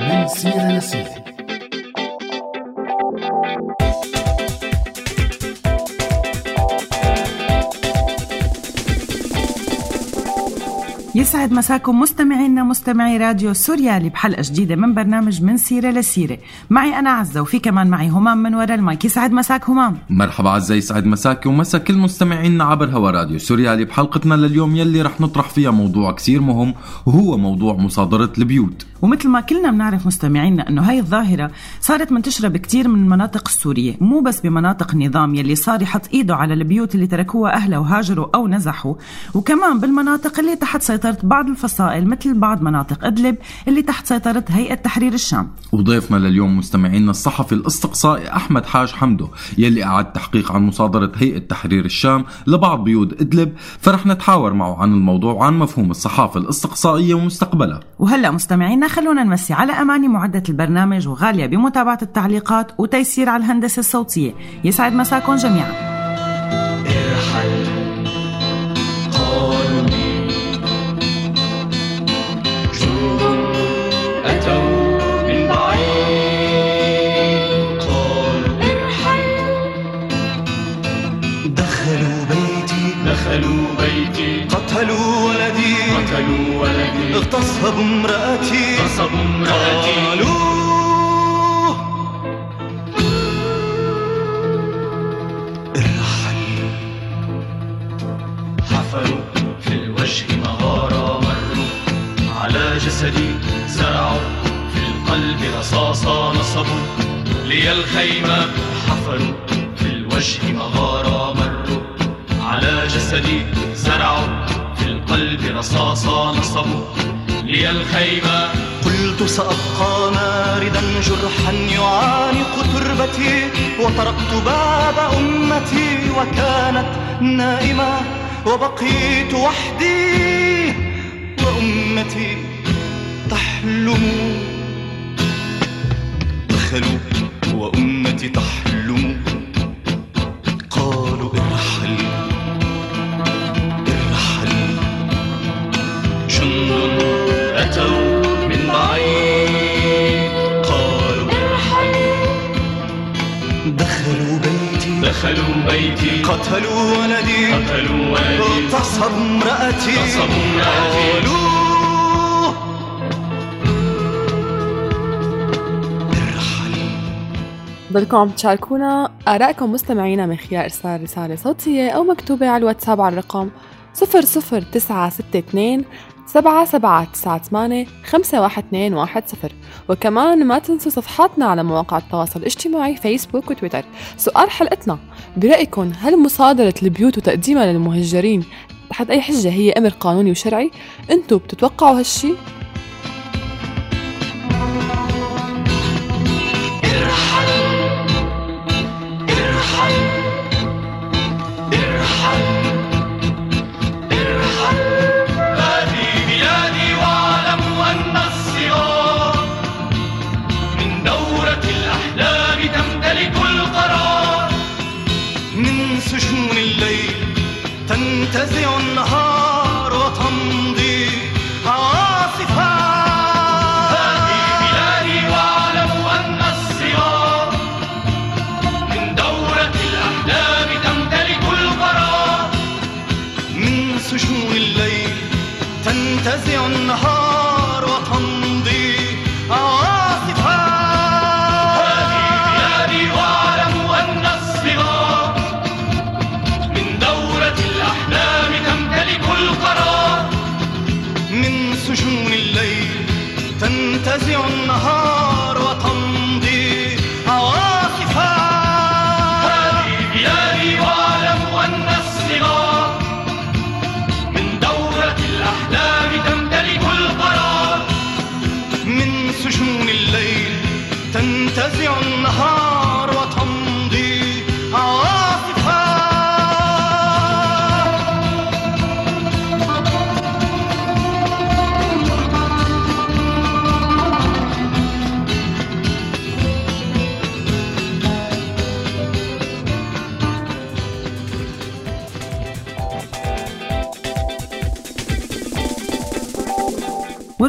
من سيرة لسيرة يسعد مساكم مستمعينا مستمعي راديو سوريالي بحلقة جديدة من برنامج من سيرة لسيرة. معي أنا عزة وفي كمان معي همام من وراء المايك. يسعد مساك همام. مرحبا عزة يسعد مساك ومسا كل مستمعينا عبر هوا راديو سوريالي بحلقتنا لليوم يلي رح نطرح فيها موضوع كثير مهم وهو موضوع مصادرة البيوت. ومثل ما كلنا بنعرف مستمعينا إنه هاي الظاهرة صارت منتشرة بكثير من المناطق السورية مو بس بمناطق النظام يلي صار يحط إيده على البيوت اللي تركوها أهلها وهاجروا أو نزحوا وكمان بالمناطق اللي تحت سيطرة بعض الفصائل مثل بعض مناطق إدلب اللي تحت سيطرة هيئة تحرير الشام. وضيفنا لليوم مستمعينا الصحفي الأستقصائي أحمد حاج حمدو يلي اعاد تحقيق عن مصادرة هيئة تحرير الشام لبعض بيوت إدلب فرح نتحاور معه عن الموضوع وعن مفهوم الصحافة الأستقصائية ومستقبلها. وهلا مستمعينا خلونا نمسي على أماني معدة البرنامج وغالية بمتابعة التعليقات وتيسير على الهندسة الصوتية. يسعد مساكم جميعا. إرحل اغتصبوا امرأتي. غصبوا امرأتي. قالوا ارحل حفروا في الوجه مغارة مروا على جسدي زرعوا في القلب رصاصا نصبوا لي الخيمة. حفروا في الوجه مغارة مروا على جسدي زرعوا في القلب رصاصا نصبوا لي الخيمة. قلت سأبقى ماردا جرحا يعانق تربتي وطرقت باب أمتي وكانت نائمة وبقيت وحدي وأمتي تحلم. دخلوا وأمتي تحلم. دخلوا بيتي. قتلوا ولدي. قتلوا ولدي اغتصبوا امرأتي. اغتصبوا امرأتي. قالوا. ضلكم عم تشاركونا آرائكم مستمعينا من خلال إرسال رسالة صوتية أو مكتوبة على الواتساب على الرقم 00962 7798 51210 وكمان ما تنسوا صفحاتنا على مواقع التواصل الاجتماعي فيسبوك وتويتر سؤال حلقتنا برأيكم هل مصادرة البيوت وتقديمها للمهجرين تحت أي حجة هي أمر قانوني وشرعي؟ أنتوا بتتوقعوا هالشي؟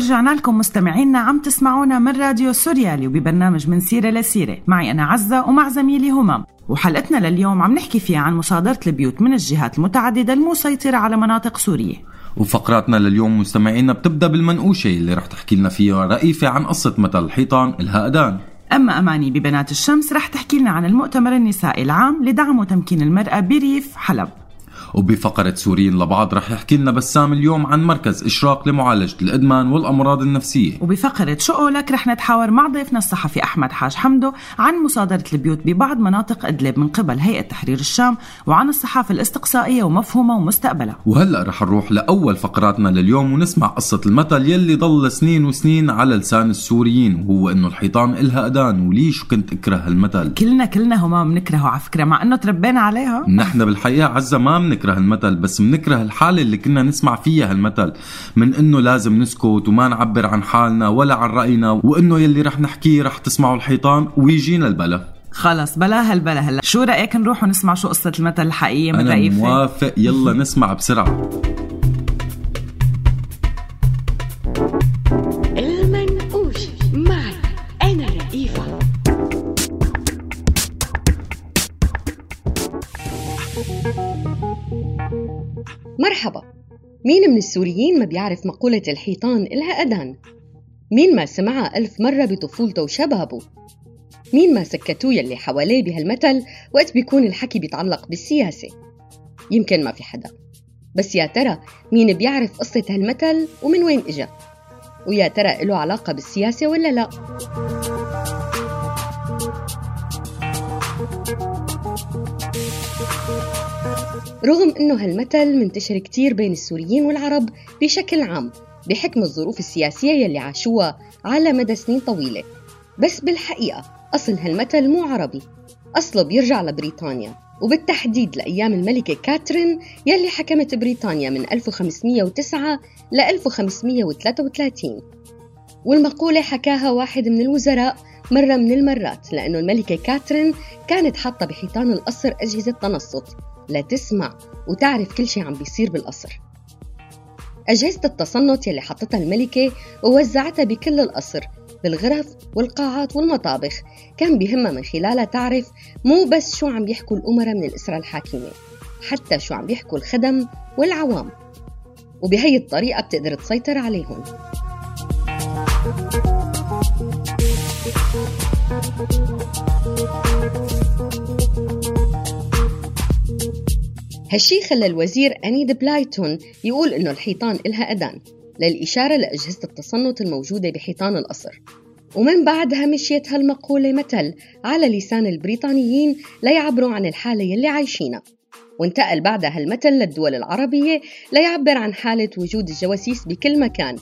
ورجعنا لكم مستمعينا عم تسمعونا من راديو سوريالي وببرنامج من سيرة لسيرة. معي أنا عزة ومع زميلي همام وحلقتنا لليوم عم نحكي فيها عن مصادرة البيوت من الجهات المتعددة المسيطرة على مناطق سوريا وفقراتنا لليوم مستمعينا بتبدأ بالمنقوشة اللي رح تحكي لنا فيها رئيفه عن قصة مثل الحيطان إلها أذان. أما أماني ببنات الشمس رح تحكي لنا عن المؤتمر النسائي العام لدعم وتمكين المرأة بريف حلب. وبفقرة سوريين لبعض رح يحكي لنا بسام اليوم عن مركز إشراق لمعالجة الإدمان والأمراض النفسية. وبفقرة شو قولك رح نتحاور مع ضيفنا الصحفي أحمد حاج حمدو عن مصادرة البيوت ببعض مناطق إدلب من قبل هيئة تحرير الشام وعن الصحافة الاستقصائية ومفهومها ومستقبلها. وهلأ رح نروح لأول فقراتنا لليوم ونسمع قصة المثل يلي ضل سنين وسنين على لسان السوريين وهو إنه الحيطان إلها أذان وليش كنت أكره المثل؟ كلنا كلنا هما بنكرهه على فكرة مع إنه تربينا عليها. نحن بالحقيقة عزة ما بنكره المثل بس بنكره الحالة اللي كنا نسمع فيها هالمثل من إنه لازم نسكت وما نعبر عن حالنا ولا عن رأينا وإنه يلي رح نحكيه رح تسمعوا الحيطان ويجينا البلا. خلص بلا هالبلا هلا. شو رأيك نروح ونسمع شو قصة المثل الحقيقية من أنا رئيفة موافق يلا نسمع بسرعة. مرحبا مين من السوريين ما بيعرف مقولة الحيطان إلها أذان؟ مين ما سمعها ألف مرة بطفولته وشبابه؟ مين ما سكتوه يلي حواليه بهالمثل وقت بيكون الحكي بيتعلق بالسياسة؟ يمكن ما في حدا بس يا ترى مين بيعرف قصة هالمثل ومن وين إجا؟ ويا ترى له علاقة بالسياسة ولا لا؟ رغم إنه هالمثل منتشر كتير بين السوريين والعرب بشكل عام بحكم الظروف السياسية يلي عاشوها على مدى سنين طويلة. بس بالحقيقة أصل هالمثل مو عربي. أصله بيرجع لبريطانيا وبالتحديد لأيام الملكة كاترين يلي حكمت بريطانيا من 1509 ل 1533 والمقولة حكاها واحد من الوزراء مرة من المرات لأنه الملكة كاترين كانت حاطة بحيطان القصر أجهزة تنصت. لتسمع وتعرف كل شي عم بيصير بالقصر. أجهزة التصنت يلي حطتها الملكة ووزعتها بكل القصر بالغرف والقاعات والمطابخ. كان بهمها من خلالها تعرف مو بس شو عم بيحكوا الأمراء من الأسرة الحاكمة حتى شو عم بيحكوا الخدم والعوام. وبهي الطريقة بتقدر تسيطر عليهم. هالشي خلى الوزير أنيد بلايتون يقول إنه الحيطان إلها أذان للإشارة لأجهزة التصنت الموجودة بحيطان القصر. ومن بعدها مشيت هالمقولة مثل على لسان البريطانيين ليعبروا عن الحالة يلي عايشينها. وانتقل بعدها هالمثل للدول العربية ليعبر عن حالة وجود الجواسيس بكل مكان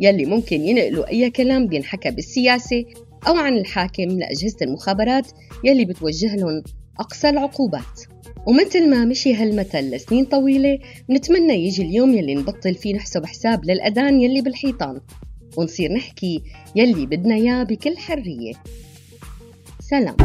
يلي ممكن ينقلوا أي كلام بينحكى بالسياسة أو عن الحاكم لأجهزة المخابرات يلي بتوجه لهم أقصى العقوبات. ومثل ما مشي هالمثل لسنين طويلة بنتمنى يجي اليوم يلي نبطل فيه نحسب حساب للأذان يلي بالحيطان ونصير نحكي يلي بدنا إياه بكل حرية. سلام.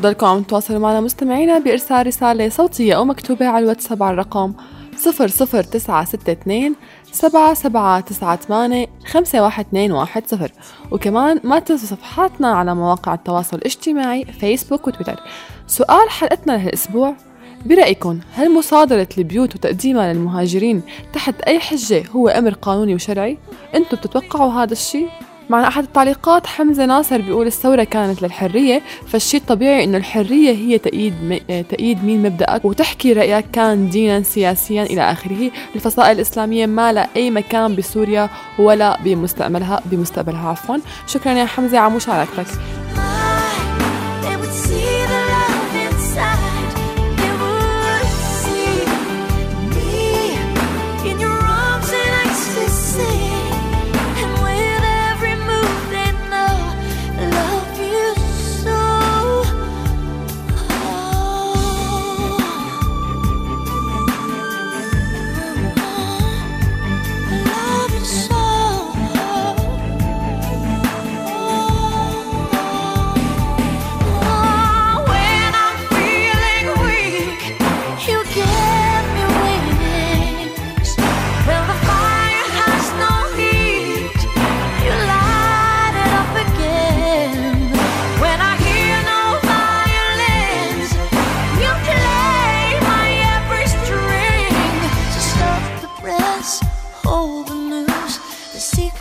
وضلكم عم تواصلوا معنا مستمعينا بإرسال رسالة صوتية أو مكتوبة على الواتساب على الرقم 00962 7798 51210 وكمان ما تنسوا صفحاتنا على مواقع التواصل الاجتماعي فيسبوك وتويتر سؤال حلقتنا لهالأسبوع برأيكم هل مصادرة البيوت وتقديمها للمهاجرين تحت أي حجة هو أمر قانوني وشرعي؟ أنتم بتتوقعوا هذا الشيء؟ معنا أحد التعليقات حمزة ناصر بيقول الثورة كانت للحرية فالشيء الطبيعي إنه الحرية هي تأييد م... تأييد مين مبدأك وتحكي رأيك كان دينا سياسيا إلى آخره. الفصائل الإسلامية ما لها أي مكان بسوريا ولا بمستقبلها بمستقبلها عفوا. شكرا يا حمزة على مشاركتك. See.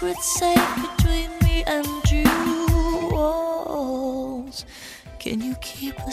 Secret's safe between me and you. Walls. Can you keep a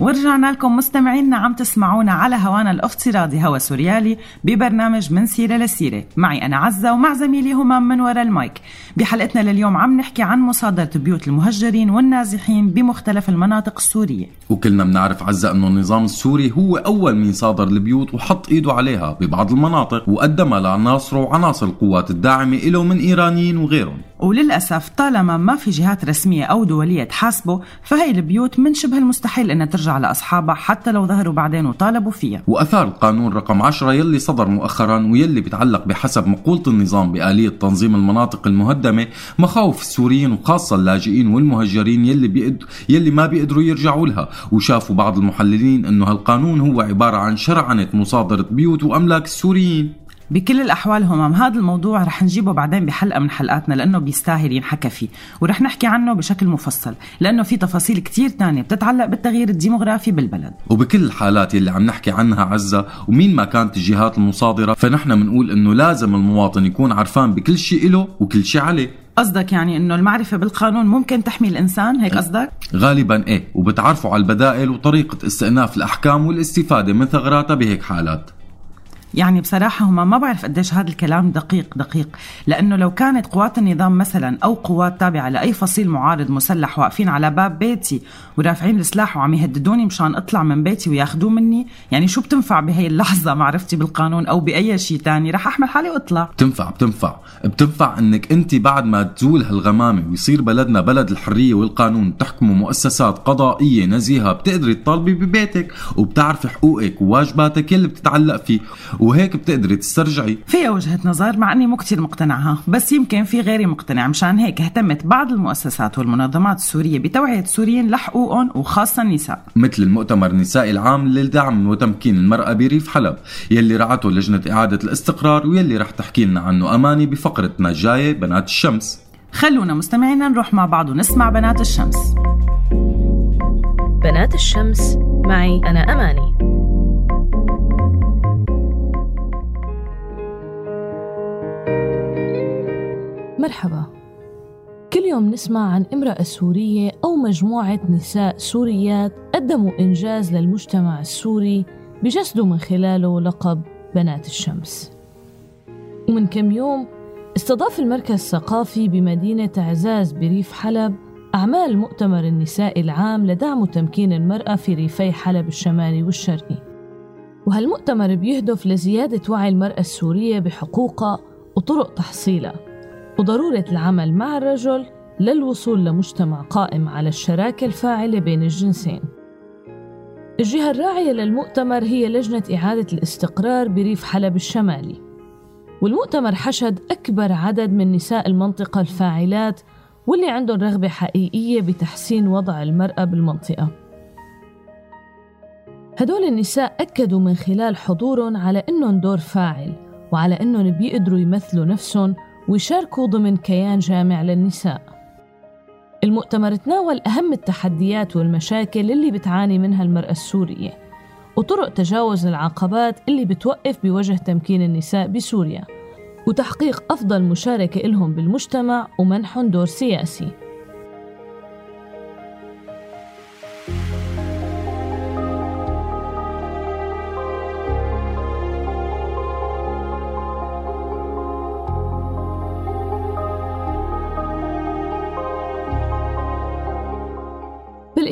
ورجعنا لكم مستمعينا عم تسمعونا على هوانا الافتراضي هوا سوريالي ببرنامج من سيرة لسيرة. معي أنا عزة ومع زميلي همام من وراء المايك. بحلقتنا لليوم عم نحكي عن مصادرة بيوت المهجرين والنازحين بمختلف المناطق السورية. وكلنا بنعرف عزة إنه النظام السوري هو أول مين صادر البيوت وحط إيده عليها ببعض المناطق وقدمها لعناصره وعناصر القوات الداعمة له من إيرانيين وغيرهم. وللأسف طالما ما في جهات رسمية أو دولية تحاسبه فهي البيوت من شبه المستحيل إنها ترجع لأصحابها حتى لو ظهروا بعدين وطالبوا فيها. وأثار القانون رقم 10 يلي صدر مؤخرا ويلي بيتعلق بحسب مقولة النظام بآلية تنظيم المناطق المهدمة مخاوف السوريين وخاصة اللاجئين والمهجرين يلي بيقد... يلي ما بيقدروا يرجعوا لها. وشافوا بعض المحللين إنه هالقانون هو عبارة عن شرعنة مصادرة بيوت وأملاك السوريين. بكل الأحوال همام هذا الموضوع رح نجيبه بعدين بحلقة من حلقاتنا لأنه بيستاهل ينحكى فيه. ورح نحكي عنه بشكل مفصل لأنه في تفاصيل كتير تانية بتتعلق بالتغيير الديموغرافي بالبلد. وبكل الحالات يلي عم نحكي عنها عزة ومين ما كانت الجهات المصادرة فنحن بنقول إنه لازم المواطن يكون عرفان بكل شيء له وكل شيء عليه. قصدك يعني إنه المعرفة بالقانون ممكن تحمي الإنسان؟ هيك قصدك؟ غالبا إيه. وبتعرفوا على البدائل وطريقة استئناف الأحكام والاستفادة من ثغراتها بهيك حالات. يعني بصراحة هما ما بعرف قديش هذا الكلام دقيق دقيق. لأنه لو كانت قوات النظام مثلا أو قوات تابعة لأي فصيل معارض مسلح واقفين على باب بيتي ورافعين السلاح وعم يهددوني مشان أطلع من بيتي وياخذوه مني يعني شو بتنفع بهي اللحظة؟ معرفتي بالقانون أو بأي شيء تاني. رح أحمل حالي وأطلع. بتنفع بتنفع. بتنفع إنك أنت بعد ما تزول هالغمامة ويصير بلدنا بلد الحرية والقانون تحكمه مؤسسات قضائية نزيهة بتقدري تطالبي ببيتك وبتعرفي حقوقك وواجباتك يلي بتتعلق فيه. وهيك بتقدري تسترجعي. فيها وجهة نظر مع أني مو كتير مقتنعها بس يمكن في غيري مقتنع مشان هيك اهتمت بعض المؤسسات والمنظمات السورية بتوعية السوريين لحقوقهم وخاصة النساء. مثل المؤتمر النسائي العام للدعم وتمكين المرأة بريف حلب يلي رعته لجنة إعادة الاستقرار ويلي رح تحكي لنا عنه أماني بفقرتنا الجاية بنات الشمس. خلونا مستمعينا نروح مع بعض ونسمع بنات الشمس. بنات الشمس معي أنا أماني. مرحبا. كل يوم نسمع عن امرأة سورية أو مجموعة نساء سوريات قدموا إنجاز للمجتمع السوري بجسدوا من خلاله لقب بنات الشمس. ومن كم يوم استضاف المركز الثقافي بمدينة عزاز بريف حلب أعمال مؤتمر النساء العام لدعم وتمكين المرأة في ريفي حلب الشمالي والشرقي. وهالمؤتمر بيهدف لزيادة وعي المرأة السورية بحقوقها وطرق تحصيلها. وضرورة العمل مع الرجل للوصول لمجتمع قائم على الشراكة الفاعلة بين الجنسين. الجهة الراعية للمؤتمر هي لجنة إعادة الاستقرار بريف حلب الشمالي. والمؤتمر حشد أكبر عدد من نساء المنطقة الفاعلات واللي عندهم رغبة حقيقية بتحسين وضع المرأة بالمنطقة. هدول النساء أكدوا من خلال حضورهم على إنهم دور فاعل وعلى إنهم بيقدروا يمثلوا نفسهم ويشاركوا ضمن كيان جامع للنساء. المؤتمر تناول أهم التحديات والمشاكل اللي بتعاني منها المرأة السورية وطرق تجاوز العقبات اللي بتوقف بوجه تمكين النساء بسوريا وتحقيق أفضل مشاركة إلهم بالمجتمع ومنحهم دور سياسي.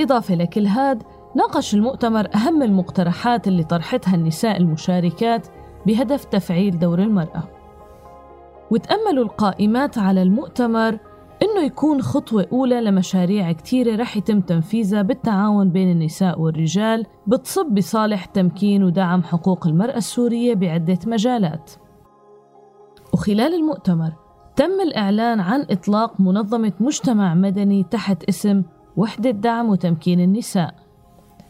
بالإضافة لكل هاد ناقش المؤتمر أهم المقترحات اللي طرحتها النساء المشاركات بهدف تفعيل دور المرأة. وتأملوا القائمات على المؤتمر إنه يكون خطوة أولى لمشاريع كتيرة رح يتم تنفيذها بالتعاون بين النساء والرجال بتصب بصالح تمكين ودعم حقوق المرأة السورية بعدة مجالات. وخلال المؤتمر تم الإعلان عن إطلاق منظمة مجتمع مدني تحت اسم وحدة دعم وتمكين النساء.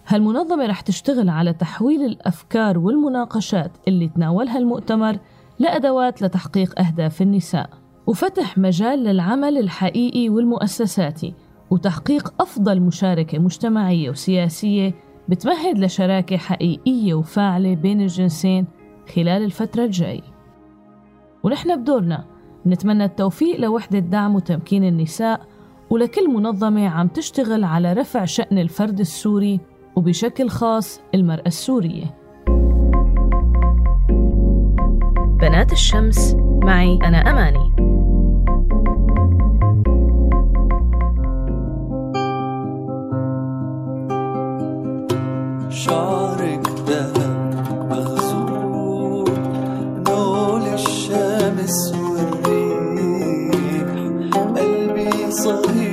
هالمنظمة رح تشتغل على تحويل الأفكار والمناقشات اللي تناولها المؤتمر لأدوات لتحقيق أهداف النساء وفتح مجال للعمل الحقيقي والمؤسساتي وتحقيق أفضل مشاركة مجتمعية وسياسية بتمهد لشراكة حقيقية وفاعلة بين الجنسين خلال الفترة الجاي ونحن بدورنا نتمنى التوفيق لوحدة دعم وتمكين النساء ولكل منظمة عم تشتغل على رفع شأن الفرد السوري وبشكل خاص المرأة السورية. بنات الشمس معي أنا أماني. شعرك قلبي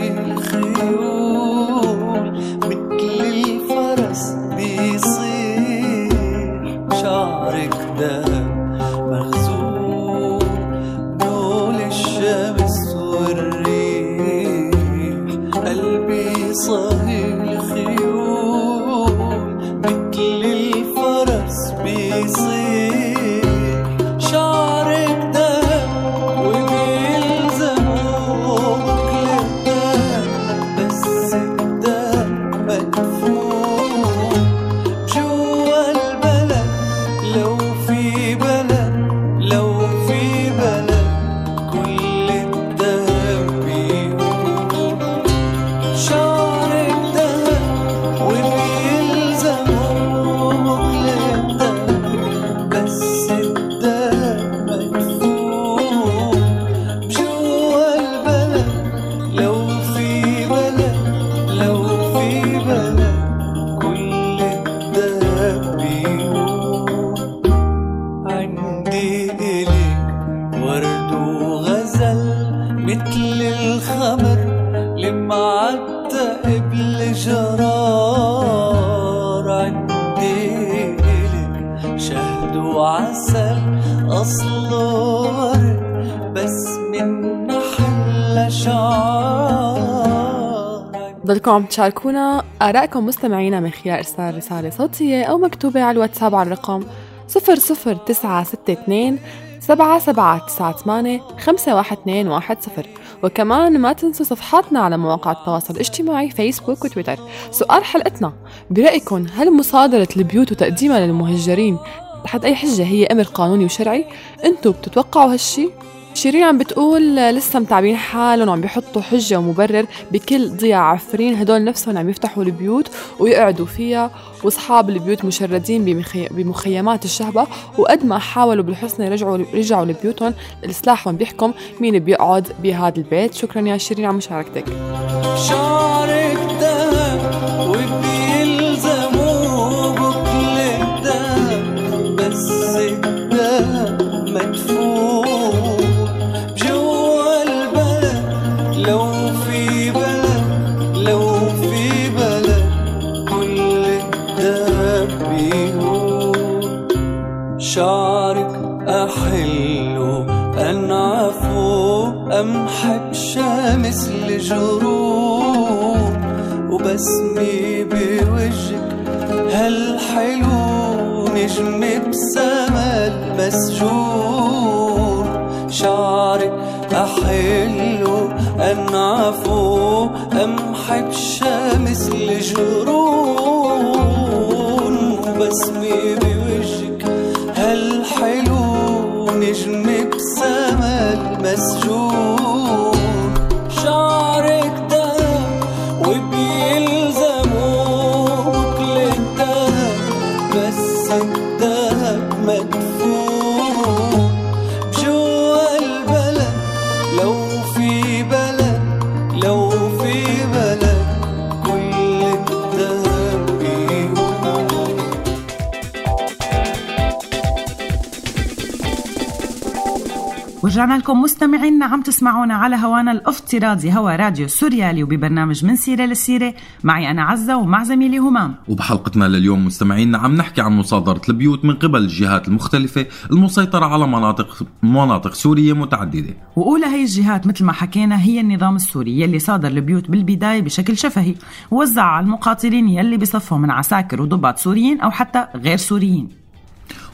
ضلكم عم تشاركونا آرائكم مستمعينا من خلال إرسال رسالة صوتية أو مكتوبة على الواتساب على الرقم 00962 7798 51210 وكمان ما تنسوا صفحاتنا على مواقع التواصل الاجتماعي فيسبوك وتويتر سؤال حلقتنا برأيكم هل مصادرة البيوت وتقديمها للمهجرين تحت أي حجة هي أمر قانوني وشرعي؟ أنتوا بتتوقعوا هالشي؟ شيرين عم بتقول لسه متعبين حالهم وعم بيحطوا حجة ومبرر بكل ضياع عفرين. هدول نفسهم عم يفتحوا البيوت ويقعدوا فيها وأصحاب البيوت مشردين بمخي... بمخيمات الشهبة وقد ما حاولوا بالحسنى يرجعوا رجعوا لبيوتهم السلاح وين بيحكم مين بيقعد بهذا البيت. شكرا يا شيرين على مشاركتك. شعرك دهب الجروب وبسمي بوجهك. هالحلو نجم بسما المسجون شعرك أحلو أنعفو أمحى بشمس الجرون وبسمي ورجعنا لكم مستمعينا عم تسمعونا على هوانا الافتراضي هوا راديو سوريالي وببرنامج من سيرة للسيرة معي أنا عزة ومع زميلي همام. وبحلقتنا لليوم مستمعينا عم نحكي عن مصادرة البيوت من قبل الجهات المختلفة المسيطرة على مناطق مناطق سورية متعددة. وأولى هي الجهات مثل ما حكينا هي النظام السوري يلي صادر البيوت بالبداية بشكل شفهي ووزعها على المقاتلين يلي بصفهم من عساكر وضباط سوريين أو حتى غير سوريين.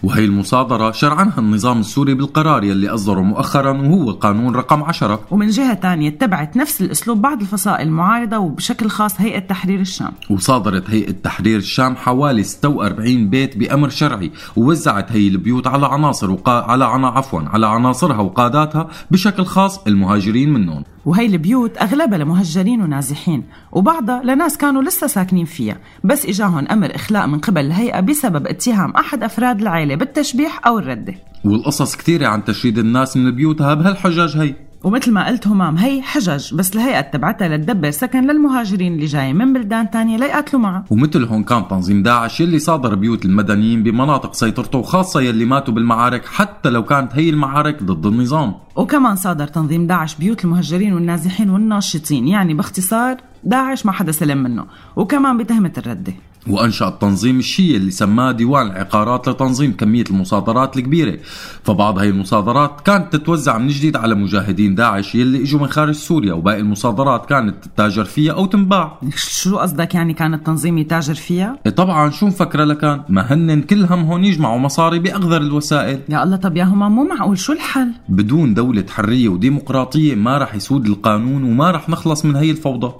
وهي المصادرة شرعنها النظام السوري بالقرار يلي أصدره مؤخرا وهو القانون رقم 10 ومن جهة تانية اتبعت نفس الأسلوب بعض الفصائل المعارضة وبشكل خاص هيئة تحرير الشام. وصادرت هيئة تحرير الشام حوالي 46 بيت بأمر شرعي ووزعت هي البيوت على عناصر وقا... على عنا عفوا على عناصرها وقاداتها بشكل خاص المهاجرين منهم. وهي البيوت أغلبها لمهجرين ونازحين وبعضها لناس كانوا لسه ساكنين فيها بس إجاهم أمر إخلاء من قبل الهيئة بسبب اتهام أحد أفراد العائلة. بالتشبيح أو الردة والقصص كثيرة عن تشريد الناس من بيوتها بهالحجج هي. ومثل ما قلت همام هي حجج بس الهيئة اتبعتها لتدبر سكن للمهاجرين اللي جاي من بلدان تانية ليقاتلوا معها ومثل هون كان تنظيم داعش يلي صادر بيوت المدنيين بمناطق سيطرته وخاصة يلي ماتوا بالمعارك حتى لو كانت هي المعارك ضد النظام. وكمان صادر تنظيم داعش بيوت المهجرين والنازحين والناشطين يعني باختصار داعش ما حدا سلم منه. وكمان بتهمة الردة وأنشأ التنظيم الشيعي اللي سماه ديوان العقارات لتنظيم كمية المصادرات الكبيرة. فبعض هاي المصادرات كانت تتوزع من جديد على مجاهدين داعش يلي إجوا من خارج سوريا وباقي المصادرات كانت تتاجر فيها أو تنباع. شو قصدك يعني كان التنظيم يتاجر فيها؟ إيه طبعا شو مفكرة لكان؟ ما هنن كل همهم يجمعوا مصاري بأقذر الوسائل. يا الله طب يا هما مو معقول شو الحل؟ بدون دولة حرية وديمقراطية ما رح يسود القانون وما رح نخلص من هي الفوضى.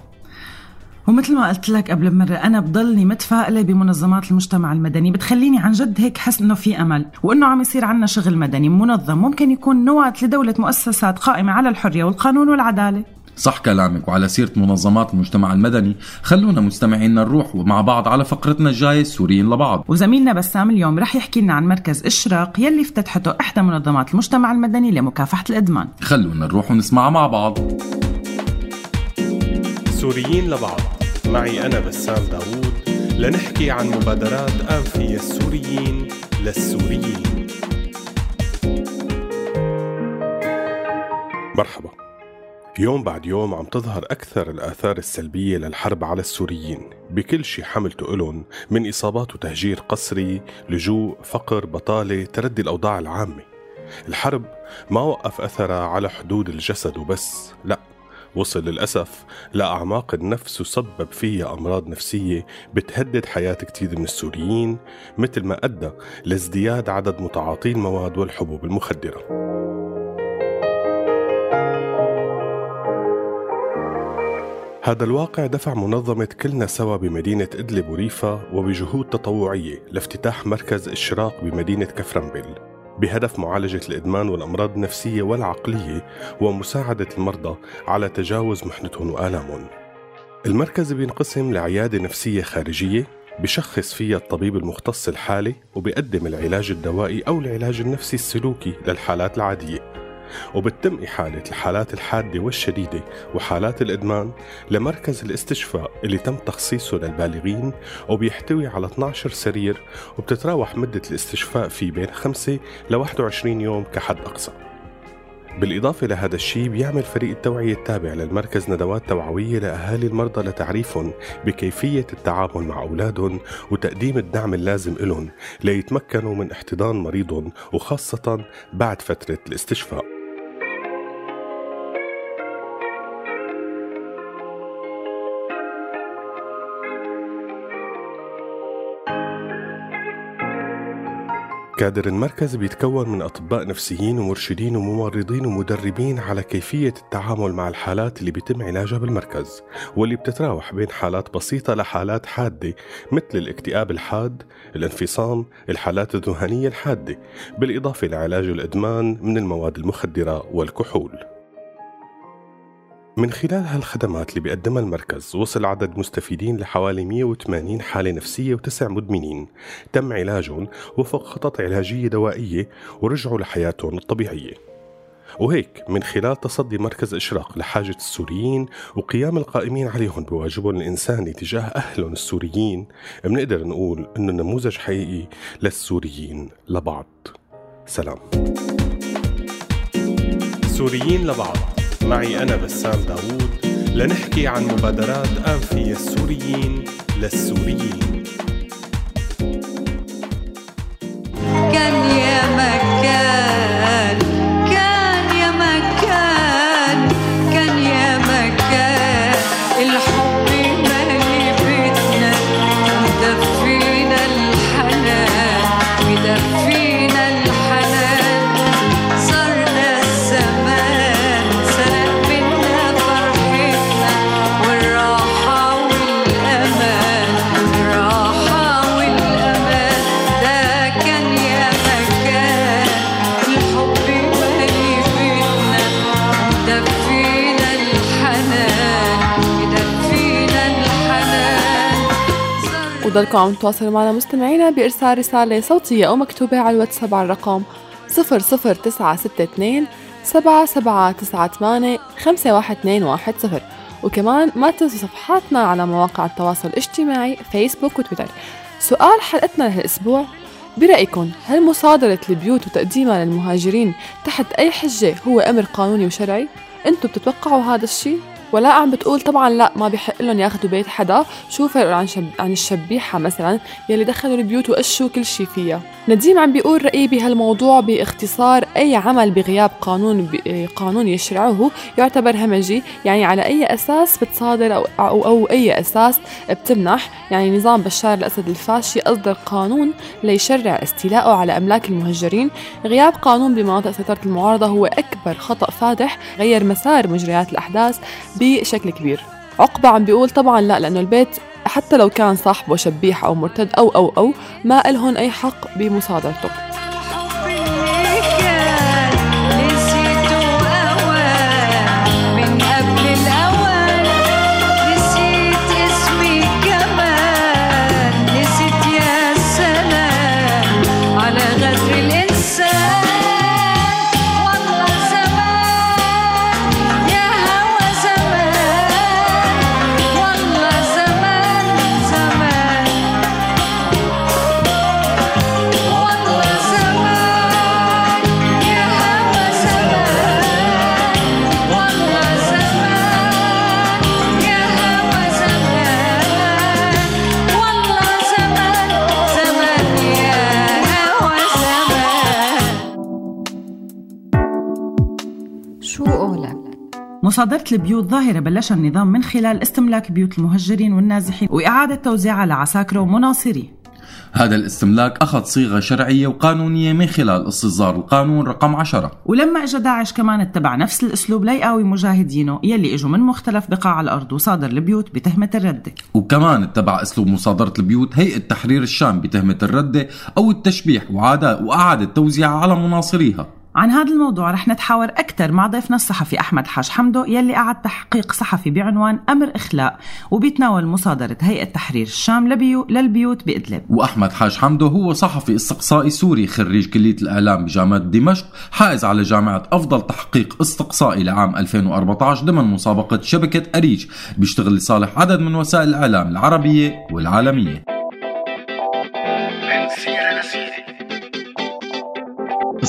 ومثل ما قلت لك قبل مرة أنا بضلني متفائلة بمنظمات المجتمع المدني. بتخليني عن جد هيك حس إنه في أمل وإنه عم يصير عنا شغل مدني منظم. ممكن يكون نواة لدولة مؤسسات قائمة على الحرية والقانون والعدالة. صح كلامك وعلى سيرة منظمات المجتمع المدني خلونا مستمعينا نروح مع بعض على فقرتنا الجاية السوريين لبعض. وزميلنا بسام اليوم رح يحكي لنا عن مركز إشراق يلي افتتحته إحدى منظمات المجتمع المدني لمكافحة الإدمان. خلونا نروح ونسمعها مع بعض. سوريين لبعض. معي أنا بسام داوود لنحكي عن مبادرات أنفية السوريين للسوريين. مرحبا. يوم بعد يوم عم تظهر أكثر الآثار السلبية للحرب على السوريين. بكل شي حملته إلهم من إصابات وتهجير قسري لجوء فقر بطالة تردي الأوضاع العامة. الحرب ما وقف أثرها على حدود الجسد وبس لا وصل للأسف لأعماق النفس وسبب فيها أمراض نفسية بتهدد حياة كتير من السوريين مثل ما أدى لازدياد عدد متعاطي المواد والحبوب المخدرة. هذا الواقع دفع منظمة كلنا سوا بمدينة إدلب وريفا وبجهود تطوعية لافتتاح مركز إشراق بمدينة كفرنبل بهدف معالجة الإدمان والأمراض النفسية والعقلية ومساعدة المرضى على تجاوز محنتهم وآلامهم. المركز بينقسم لعيادة نفسية خارجية بشخص فيها الطبيب المختص الحالة وبيقدم العلاج الدوائي أو العلاج النفسي السلوكي للحالات العادية. وبتم إحالة الحالات الحادة والشديدة وحالات الإدمان لمركز الاستشفاء اللي تم تخصيصه للبالغين وبيحتوي على 12 سرير وبتتراوح مدة الاستشفاء فيه بين 5 ل 21 يوم كحد أقصى. بالإضافة لهذا الشيء بيعمل فريق التوعية التابع للمركز ندوات توعوية لأهالي المرضى لتعريفهم بكيفية التعامل مع أولادهم وتقديم الدعم اللازم لهم ليتمكنوا من احتضان مريضهم وخاصة بعد فترة الاستشفاء. كادر المركز بيتكون من أطباء نفسيين ومرشدين وممرضين ومدربين على كيفية التعامل مع الحالات اللي بيتم علاجها بالمركز واللي بتتراوح بين حالات بسيطة لحالات حادة مثل الاكتئاب الحاد، الانفصام، الحالات الذهنية الحادة بالإضافة لعلاج الإدمان من المواد المخدرة والكحول. من خلال هالخدمات اللي بيقدمها المركز وصل عدد مستفيدين لحوالي 180 حالة نفسية وتسع مدمنين. تم علاجهم وفق خطط علاجية دوائية ورجعوا لحياتهم الطبيعية. وهيك من خلال تصدي مركز إشراق لحاجة السوريين وقيام القائمين عليهم بواجبهم الإنساني تجاه أهلهم السوريين بنقدر نقول إنه نموذج حقيقي للسوريين لبعض. سلام. سوريين لبعض. معي أنا بسام داوود؟ لنحكي عن مبادرات أنفية السوريين للسوريين. وضلكم عم تواصلوا معنا مستمعينا بإرسال رسالة صوتية أو مكتوبة على الواتساب على الرقم 00962 7798 51210 وكمان ما تنسوا صفحاتنا على مواقع التواصل الاجتماعي فيسبوك وتويتر سؤال حلقتنا لهالأسبوع برأيكم هل مصادرة البيوت وتقديمها للمهاجرين تحت أي حجة هو أمر قانوني وشرعي؟ أنتوا بتتوقعوا هذا الشيء؟ ولا عم بتقول طبعا لا ما بحق لهم ياخذوا بيت حدا. شو فرق عن شب... عن الشبيحة مثلا؟ يلي دخلوا البيوت وقشوا كل شيء فيها. نديم عم بيقول رأيي بهالموضوع باختصار أي عمل بغياب قانون. قانون يشرعه يعتبر همجي يعني على أي أساس بتصادر أو, أو, أو أي أساس بتمنح يعني نظام بشار الأسد الفاشي أصدر قانون ليشرع استيلاءه على أملاك المهجرين غياب قانون بمناطق سيطرة المعارضة هو أكبر خطأ فادح غير مسار مجريات الأحداث بشكل كبير عقبة عم بيقول طبعا لا لأنه البيت حتى لو كان صاحبه شبيح أو مرتد أو أو أو ما إلهن أي حق بمصادرته. مصادرة البيوت ظاهرة بلشها النظام من خلال استملاك بيوت المهجرين والنازحين وإعادة توزيعها لعساكره ومناصريه هذا الاستملاك أخذ صيغة شرعية وقانونية من خلال استصدار القانون رقم 10 ولما اجى داعش كمان اتبع نفس الأسلوب ليقاوي مجاهدينه يلي إجوا من مختلف بقاع الأرض وصادر البيوت بتهمة الرده وكمان اتبع أسلوب مصادرة البيوت هيئة تحرير الشام بتهمة الردة أو التشبيح وعادة وإعادة توزيعها على مناصريها. عن هذا الموضوع رح نتحاور أكثر مع ضيفنا الصحفي أحمد حاج حمدو يلي أعد تحقيق صحفي بعنوان أمر إخلاء وبيتناول مصادرة هيئة تحرير الشام لبيو للبيوت بإدلب. وأحمد حاج حمدو هو صحفي استقصائي سوري خريج كلية الإعلام بجامعة دمشق حائز على جامعة أفضل تحقيق استقصائي لعام 2014 ضمن مسابقة شبكة أريج بيشتغل لصالح عدد من وسائل الإعلام العربية والعالمية.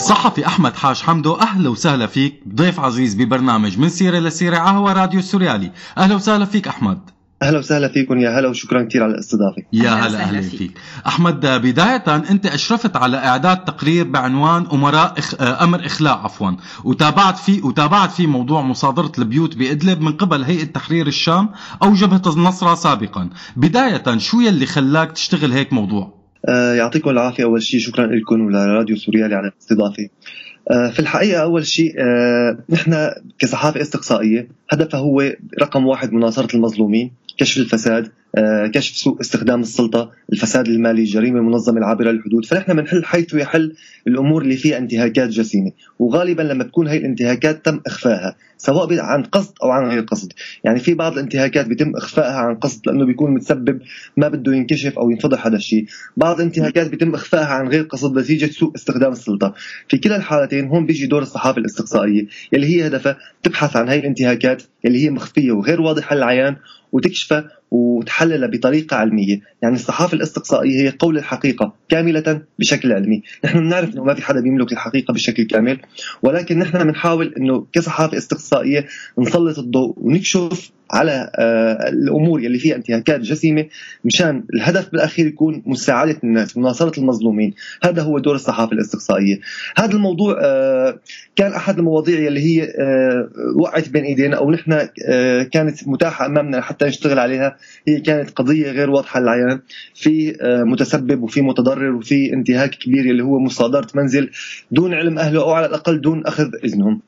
الصحفي أحمد حاج حمدو أهلا وسهلا فيك. ضيف عزيز ببرنامج من سيرة لسيره عهوى راديو السوريالي أهلا وسهلا فيك أحمد. أهلا وسهلا فيكم يا هلا وشكرا كثير على الاستضافه يا هلا أهلا فيك. أحمد بداية أنت أشرفت على إعداد تقرير بعنوان أمراء إخ... أمر إخلاء عفوا. وتابعت فيه وتابعت فيه موضوع مصادرة البيوت بإدلب من قبل هيئة تحرير الشام أو جبهة النصرة سابقا. بداية شو يلي خلاك تشتغل هيك موضوع؟ يعطيكم العافية. أول شيء شكرا لكم ولراديو سوريالي على الاستضافة. آه، في الحقيقة أول شيء آه، نحن كصحافة استقصائية هدفها هو رقم واحد مناصرة المظلومين كشف الفساد. آه، كشف سوء استخدام السلطة الفساد المالي الجريمة المنظمة العابرة للحدود. فنحن بنحل حيث يحل الأمور اللي فيها انتهاكات جسيمة. وغالبا لما تكون هي الانتهاكات تم إخفائها سواء عن قصد أو عن غير قصد. يعني في بعض الانتهاكات بيتم إخفائها عن قصد لأنه بيكون متسبب ما بده ينكشف أو ينفضح هذا الشيء. بعض الانتهاكات بيتم إخفائها عن غير قصد نتيجة سوء استخدام السلطة. في كلا الحالتين هون بيجي دور الصحافة الاستقصائية اللي هي هدفها تبحث عن هي الانتهاكات اللي هي مخفية وغير واضحة للعيان وتكشفها وتحللها بطريقة علمية. يعني الصحافة الاستقصائية هي قول الحقيقة كاملة بشكل علمي. نحن بنعرف أنه ما في حدا بيملك الحقيقة بشكل كامل ولكن نحن بنحاول أنه كصحافة استقصائية نسلط الضوء ونكشف على آه، الأمور اللي فيها انتهاكات جسيمة مشان الهدف بالأخير يكون مساعدة الناس مناصرة المظلومين. هذا هو دور الصحافة الاستقصائية. هذا الموضوع آه، كان أحد المواضيع اللي هي آه، وقعت بين إيدينا أو نحن كانت متاحة أمامنا حتى نشتغل عليها. هي كانت قضية غير واضحة للعيان في آه، متسبب وفي متضرر وفي انتهاك كبير اللي هو مصادرة منزل دون علم أهله أو على الأقل دون أخذ إذنهم.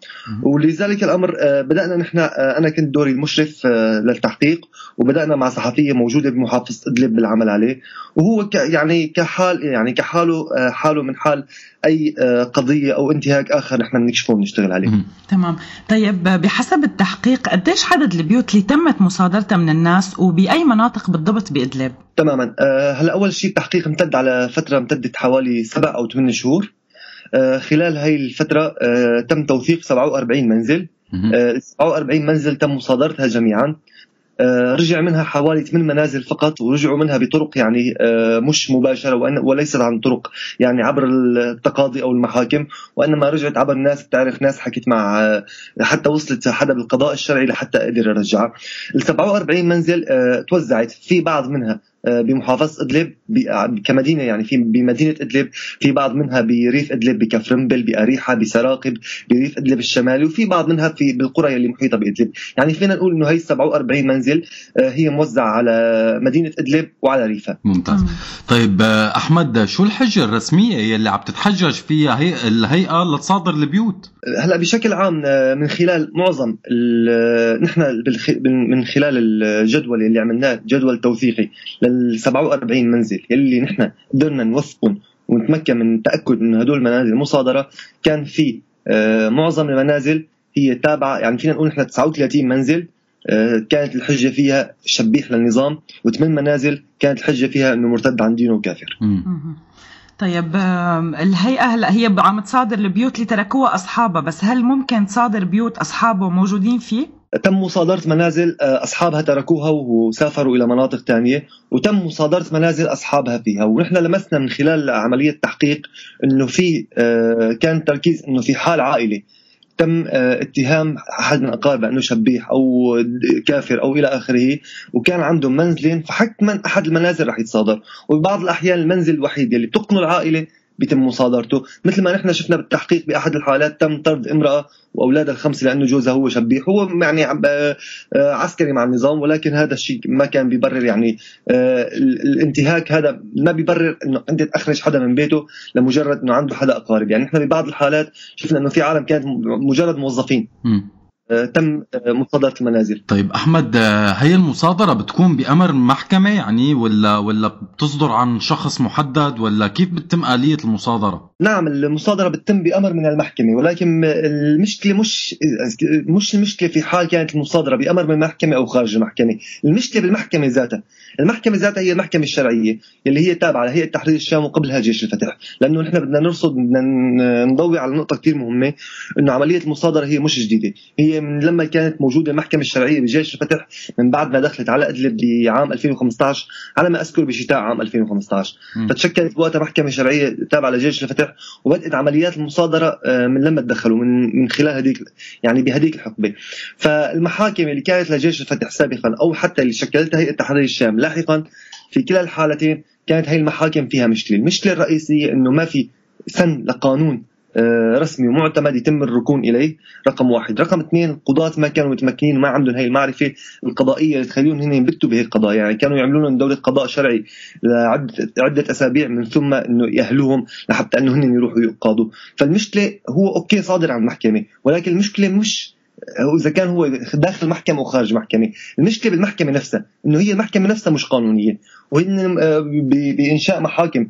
ولذلك الأمر آه، بدأنا نحن آه، أنا كنت دوري المشرف للتحقيق وبدأنا مع صحفية موجودة بمحافظة إدلب بالعمل عليه وهو ك يعني كحال يعني كحاله حاله من حال أي قضية أو انتهاك آخر نحن بنكشفه وبنشتغل عليه. تمام. طيب بحسب التحقيق قديش عدد البيوت اللي تمت مصادرتها من الناس وبأي مناطق بالضبط بإدلب؟ تماما. آه، هلا أول شيء التحقيق امتد على فترة امتدت حوالي سبع أو ثمان شهور. آه، خلال هاي الفترة آه، تم توثيق 47 منزل. آه، 47 منزل تم مصادرتها جميعا. آه، رجع منها حوالي 8 منازل فقط ورجعوا منها بطرق يعني آه، مش مباشرة وليست عن طرق يعني عبر التقاضي أو المحاكم وإنما رجعت عبر ناس بتعرف ناس حكت مع آه، حتى وصلت حدا بالقضاء الشرعي لحتى قدر يرجعها ال 47 منزل آه، توزعت في بعض منها آه، بمحافظة إدلب ب- كمدينة يعني في بمدينة إدلب في بعض منها بريف إدلب بكفرنبل بأريحة بسراقب بريف إدلب الشمالي وفي بعض منها في بالقرى اللي محيطة بإدلب. يعني فينا نقول إنه هي 47 منزل آه، هي موزعة على مدينة إدلب وعلى ريفها ممتاز. طيب آه، أحمد شو الحجة الرسمية يلي عم تتحجج فيها هي الهيئة لتصادر البيوت؟ هلا بشكل عام آه، من خلال معظم ال- نحن بالخ- من من خلال الجدول اللي عملناه جدول توثيقي لل 47 منزل يلي نحن قدرنا نوثقهم ونتمكن من التاكد انه هدول المنازل مصادره كان في آه، معظم المنازل هي تابعة يعني فينا نقول نحن 39 منزل آه، كانت الحجة فيها شبيح للنظام وثمان منازل كانت الحجة فيها إنه مرتد عن دينه وكافر. طيب الهيئة هلا هي عم تصادر البيوت اللي تركوها أصحابها بس هل ممكن تصادر بيوت أصحابه موجودين فيه؟ تم مصادرة منازل آه، أصحابها تركوها وسافروا إلى مناطق تانية وتم مصادرة منازل أصحابها فيها. ونحن لمسنا من خلال عملية تحقيق أنه في آه، كان تركيز أنه في حال عائلة تم آه، اتهام أحد من اقاربه أنه شبيح أو كافر أو إلى آخره وكان عنده منزلين فحتما أحد المنازل رح يتصادر. وبعض الأحيان المنزل الوحيد اللي بتقنه العائلة بيتم مصادرته. مثل ما نحن شفنا بالتحقيق بأحد الحالات تم طرد امرأة واولادها الخمسه لأنه جوزها هو شبيح. هو يعني آه، عسكري مع النظام ولكن هذا الشيء ما كان بيبرر يعني آه، ال- الانتهاك هذا ما بيبرر إنه أنت تخرج حدا من بيته لمجرد إنه عنده حدا أقارب. يعني نحن ببعض الحالات شفنا إنه في عالم كانت مجرد موظفين. تم آه، مصادرة المنازل طيب أحمد آه، هي المصادرة بتكون بأمر محكمة يعني ولا ولا بتصدر عن شخص محدد ولا كيف بتتم آلية المصادرة؟ نعم المصادرة بتتم بأمر من المحكمة ولكن المشكلة مش مش المشكلة في حال كانت المصادرة بأمر من المحكمة أو خارج المحكمة المشكلة بالمحكمة ذاتها المحكمة ذاتها هي المحكمة الشرعية اللي هي تابعة لهيئة تحرير الشام وقبلها جيش الفتح. لأنه نحن بدنا نرصد بدنا نضوي على نقطة كثير مهمة أنه عملية المصادرة هي مش جديدة. هي من لما كانت موجودة المحكمة الشرعية بجيش الفتح من بعد ما دخلت على إدلب بعام 2015 على ما أذكر بشتاء عام 2015 مم. فتشكلت بوقتها محكمة شرعية تابعة لجيش الفتح وبدأت عمليات المصادرة آه، من لما تدخلوا من من خلال هذيك يعني بهذيك الحقبة. فالمحاكم اللي كانت لجيش الفتح سابقا أو حتى اللي شكلتها هيئه تحرير الشام لاحقا في كلا الحالتين كانت هي المحاكم فيها مشكلة. المشكلة الرئيسية إنه ما في سن لقانون آه، رسمي ومعتمد يتم الركون إليه. رقم واحد. رقم اثنين القضاة ما كانوا متمكنين وما عندهم هي المعرفة القضائية اللي تخليهم هن ينبتوا بهي القضايا. يعني كانوا يعملوا لهم دوله قضاء شرعي لعدة عده أسابيع من ثم إنه يأهلوهم لحتى إنه هن يروحوا يقاضوا. فالمشكلة هو أوكي صادر عن المحكمة ولكن المشكلة مش اذا كان هو داخل المحكمة أو خارج المحكمة، المشكلة بالمحكمة نفسها، إنه هي المحكمة نفسها مش قانونية، وهن آه، بإنشاء محاكم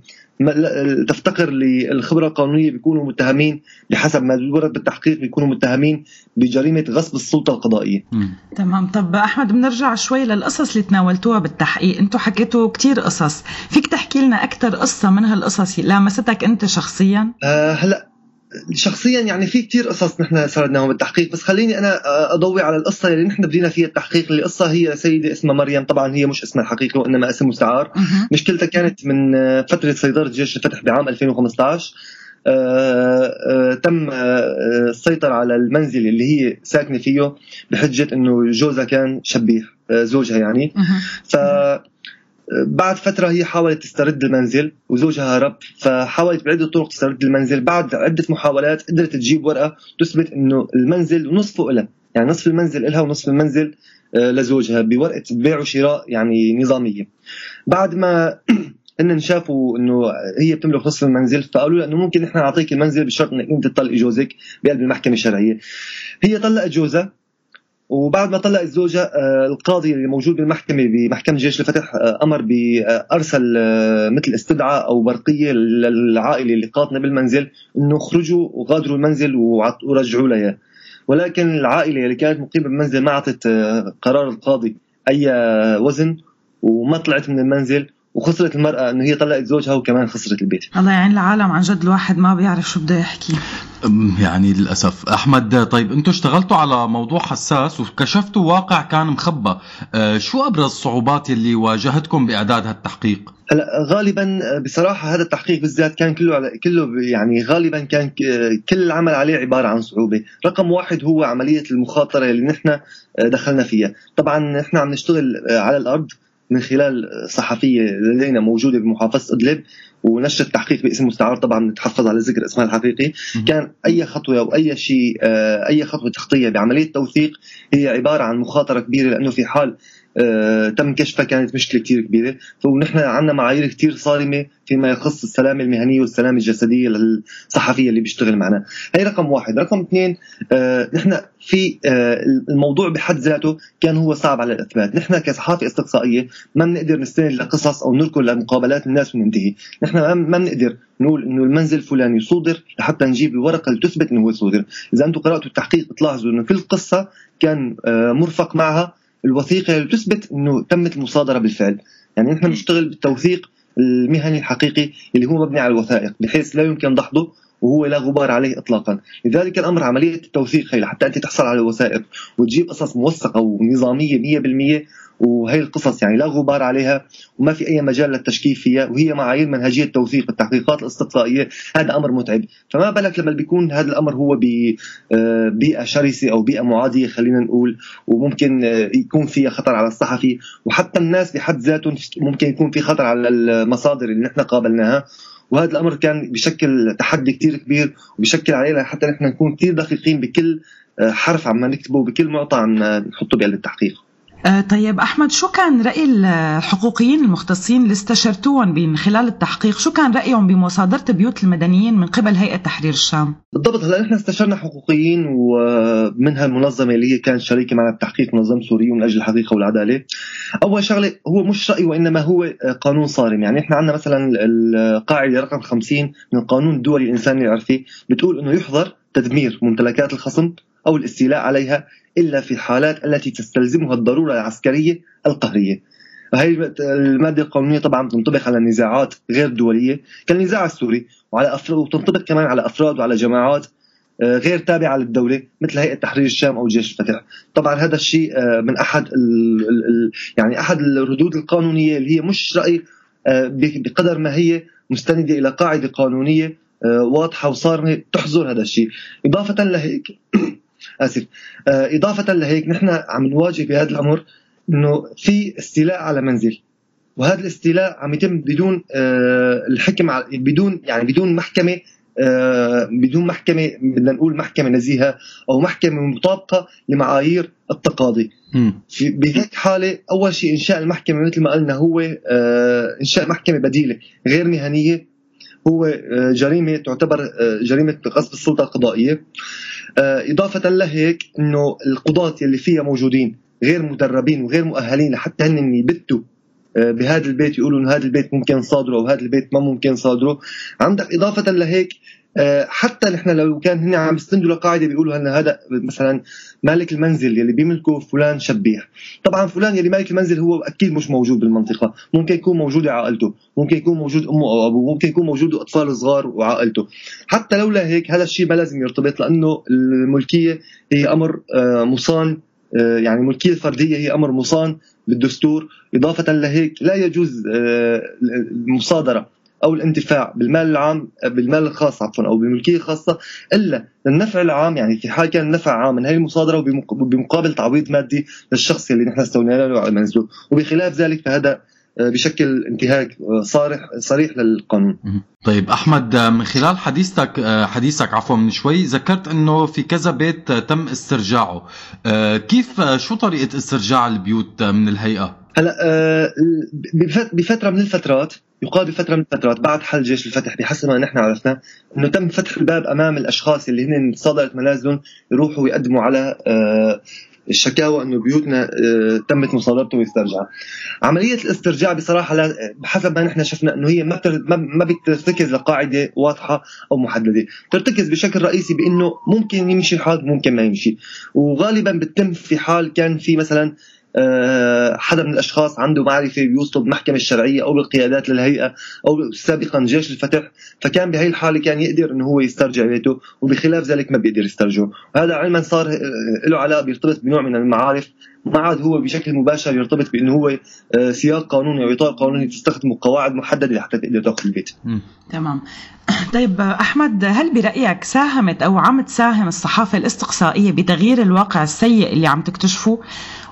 تفتقر للخبرة القانونية بيكونوا متهمين بحسب ما ورد بالتحقيق بيكونوا متهمين بجريمة غصب السلطة القضائية. تمام. طب أحمد بنرجع شوي للقصص اللي تناولتوها بالتحقيق. أنتم حكيتوا كتير قصص. فيك تحكي لنا أكثر قصة من هالقصص؟ لامستك أنت شخصيا؟ آه هلأ شخصيا يعني في كتير قصص نحن سردناهم بالتحقيق بس خليني أنا آه، أضوي على القصة اللي نحن بدينا فيها التحقيق. القصة هي سيدة اسمها مريم طبعا هي مش اسمها الحقيقي وإنما اسم مستعار. مشكلتها كانت من آه، فترة سيطره جيش الفتح بعام 2015 آه، آه، تم آه، السيطرة على المنزل اللي هي ساكنة فيه بحجة إنه جوزها كان شبيح آه، زوجها يعني. ف بعد فترة هي حاولت تسترد المنزل وزوجها هرب فحاولت بعدة طرق تسترد المنزل. بعد عدة محاولات قدرت تجيب ورقة تثبت إنه المنزل نصفه إلها. يعني نصف المنزل إلها ونصف المنزل آه، لزوجها بورقة بيع وشراء يعني نظامية. بعد ما هن شافوا إنه هي بتملك نصف المنزل فقالوا لها إنه ممكن نحن نعطيك المنزل بشرط إنك أنت تطلقي جوزك بقلب المحكمة الشرعية. هي طلقت جوزها. وبعد ما طلقت زوجها آه، القاضي اللي موجود بالمحكمة بمحكمة جيش الفتح آه، أمر بأرسل آه، مثل استدعاء أو برقية للعائلة اللي قاطنة بالمنزل إنه اخرجوا وغادروا المنزل ورجعوا لها. ولكن العائلة اللي كانت مقيمة بالمنزل ما أعطت آه، قرار القاضي أي آه، وزن وما طلعت من المنزل وخسرت المرأة إنه هي طلقت زوجها وكمان خسرت البيت. الله يعين العالم عن جد الواحد ما بيعرف شو بده يحكي. يعني للأسف. أحمد طيب أنتوا اشتغلتوا على موضوع حساس وكشفتوا واقع كان مخبى أه شو أبرز الصعوبات اللي واجهتكم بإعداد هالتحقيق؟ هلا غالبا بصراحة هذا التحقيق بالذات كان كله على كله يعني غالبا كان ك- كل العمل عليه عبارة عن صعوبة، رقم واحد هو عملية المخاطرة اللي نحن دخلنا فيها، طبعا نحن عم نشتغل على الأرض. من خلال صحفية لدينا موجودة بمحافظة أدلب ونشر التحقيق باسم مستعار طبعا نتحفظ على ذكر اسمها الحقيقي. كان أي خطوة أو أي شيء آه، أي خطوة تخطية بعملية توثيق هي عبارة عن مخاطرة كبيرة لأنه في حال تم كشفها كانت مشكلة كثير كبيرة. ونحن عندنا معايير كثير صارمة فيما يخص السلامه المهنيه والسلامه الجسدية للصحفي اللي بيشتغل معنا. هي رقم واحد. رقم اثنين آه، نحن في آه، الموضوع بحد ذاته كان هو صعب على الإثبات. نحن كصحافة استقصائية ما بنقدر نستند لقصص أو نركن لمقابلات الناس وننتهي. نحن ما بنقدر نقول إنه المنزل الفلاني صودر لحتى نجيب الورقة اللي تثبت إنه هو صودر إذا أنتم قرأتوا التحقيق بتلاحظوا إنه في القصة كان آه، مرفق معها الوثيقة اللي تثبت إنه تمت المصادرة بالفعل. يعني نحن بنشتغل بالتوثيق المهني الحقيقي اللي هو مبني على الوثائق بحيث لا يمكن دحضه وهو لا غبار عليه اطلاقا. لذلك الأمر عملية التوثيق هي لحتى أنت تحصل على الوثائق وتجيب قصص موثقة ونظامية 100% وهي القصص يعني لا غبار عليها وما في أي مجال للتشكيك فيها وهي معايير منهجية توثيق التحقيقات الاستقصائية هذا أمر متعب. فما بالك لما بيكون هذا الأمر هو ببيئه شرسة أو بيئة معادية خلينا نقول وممكن آه، يكون فيها خطر على الصحفي وحتى الناس بحد ذاتهم ممكن يكون في خطر على المصادر اللي نحن قابلناها. وهذا الأمر كان بشكل تحدي كتير كبير وبشكل علينا حتى نحن نكون كتير دقيقين بكل آه، حرف عم نكتبه بكل معطى عم نحطه بقلب التحقيق. طيب أحمد شو كان رأي الحقوقيين المختصين اللي استشرتوهم من خلال التحقيق؟ شو كان رأيهم بمصادرة بيوت المدنيين من قبل هيئة تحرير الشام؟ بالضبط هلا نحن استشرنا حقوقيين ومنها المنظمة اللي هي كانت شريكة معنا بالتحقيق منظمه سوريه من أجل الحقيقة والعدالة. أول شغلة هو مش رأي وإنما هو قانون صارم، يعني إحنا عندنا مثلا القاعدة رقم 50 من القانون الدولي الانساني العرفي بتقول إنه يحظر تدمير ممتلكات الخصم أو الاستيلاء عليها إلا في الحالات التي تستلزمها الضرورة العسكرية القهرية. هي المادة القانونية طبعا تنطبق على النزاعات غير دولية كالنزاع السوري وعلى أفراد وتنطبق كمان على أفراد وعلى جماعات آه، غير تابعة للدولة مثل هيئة تحرير الشام أو جيش الفتح، طبعا هذا الشيء آه، من ال يعني أحد الردود القانونية اللي هي مش رأي آه، بقدر ما هي مستندة إلى قاعدة قانونية آه، واضحة وصارمة تحظر هذا الشيء، إضافة لهيك آسف. آه، إضافة لهيك نحن عم نواجه بهذا الأمر إنه في استيلاء على منزل. وهذا الاستيلاء عم يتم بدون آه، الحكم بدون يعني بدون محكمة آه، بدون محكمة بدنا نقول محكمة نزيهة أو محكمة مطابقة لمعايير التقاضي. في بهيك حالة أول شيء إنشاء المحكمة مثل ما قلنا هو إنشاء محكمة بديلة غير مهنية هو آه، جريمة تعتبر آه، جريمة غصب السلطة القضائية. آه، إضافة لهيك إنه القضاة اللي فيها موجودين غير مدربين وغير مؤهلين لحتى هن يبتوا بهذا البيت يقولوا إنه هذا البيت ممكن صادره أو هذا البيت ما ممكن صادره. عندك إضافة لهيك حتى نحن لو كان هن عم يستندوا لقاعدة بيقولوا ان هذا مثلا مالك المنزل يلي بيملكه فلان شبيح طبعا فلان يلي مالك المنزل هو أكيد مش موجود بالمنطقة. ممكن يكون موجود عائلته. ممكن يكون موجود أمه أو أبوه. ممكن يكون موجود أطفال صغار وعائلته. حتى لولا هيك هذا الشيء ما لازم يرتبط لأنه الملكية هي أمر آه، مصان آه، يعني الملكية الفردية هي أمر مصان بالدستور. إضافة لهيك لا يجوز آه، المصادرة. أو الانتفاع بالمال العام بالمال الخاص عفوا أو بالملكية الخاصة إلا للنفع العام. يعني في حال كان النفع عام من هذه المصادرة وبمق- بمقابل تعويض مادي للشخص اللي نحن استولينا له على منزله وبخلاف ذلك فهذا آه، بشكل انتهاك آه، صارح صريح للقانون. طيب أحمد من خلال حديثك حديثك عفوا من شوي ذكرت أنه في كذا بيت تم استرجاعه. آه، كيف شو طريقة استرجاع البيوت من الهيئة؟ هلا آه، بفت- بفترة من الفترات يقال بفتره من الفترات بعد حل جيش الفتح بحسب ما نحن عرفنا إنه تم فتح الباب أمام الأشخاص اللي هن صادرت منازلهم يروحوا يقدموا على آه، الشكاوى إنه بيوتنا آه، تمت مصادرته ويسترجع. عملية الاسترجاع بصراحة لا بحسب ما نحن شفنا إنه هي ما ما- بترتكز لقاعدة واضحة أو محددة، ترتكز بشكل رئيسي بإنه ممكن يمشي الحال ممكن ما يمشي، وغالبا بتتم في حال كان في مثلا حدا من الأشخاص عنده معرفة بيوصل بالمحكمه الشرعية أو بالقيادات للهيئة أو سابقا جيش الفتح فكان بهي الحالة كان يقدر إنه هو يسترجع بيته وبخلاف ذلك ما بيقدر يسترجعه. وهذا علما صار آه، له علاقة بيرتبط بنوع من المعارف ما عاد هو بشكل مباشر يرتبط بأنه هو آه، سياق قانوني أو إطار قانوني تستخدم قواعد محددة لحتى تقدر تأخذ البيت. تمام. طيب أحمد هل برأيك ساهمت أو عم تساهم الصحافة الإستقصائية بتغيير الواقع السيء اللي عم تكتشفه؟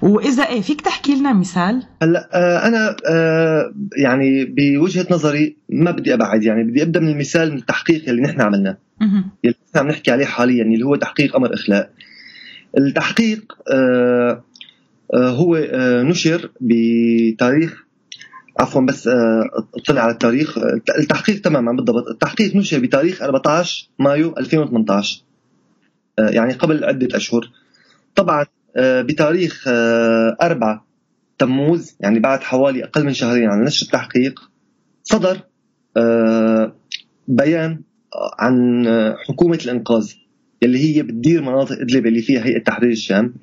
وإذا إيه فيك تحكي لنا مثال؟ هلأ آه، أنا آه، يعني بوجهة نظري ما بدي أبعد يعني بدي أبدأ من المثال من التحقيق اللي نحن عملناه. اللي نحن عم نحكي عليه حاليا اللي هو تحقيق أمر إخلاء. التحقيق آه، هو آه، نشر بتاريخ عفوا بس آه، اطلع على التاريخ. آه، التحقيق تماما بالضبط. التحقيق نشر بتاريخ 14 مايو 2018 آه، يعني قبل عدة أشهر. طبعا آه، بتاريخ آه، 4 تموز يعني بعد حوالي أقل من شهرين عن نشر التحقيق صدر آه، بيان عن آه، حكومة الإنقاذ اللي هي بتدير مناطق إدلب اللي فيها هيئة تحرير الشام.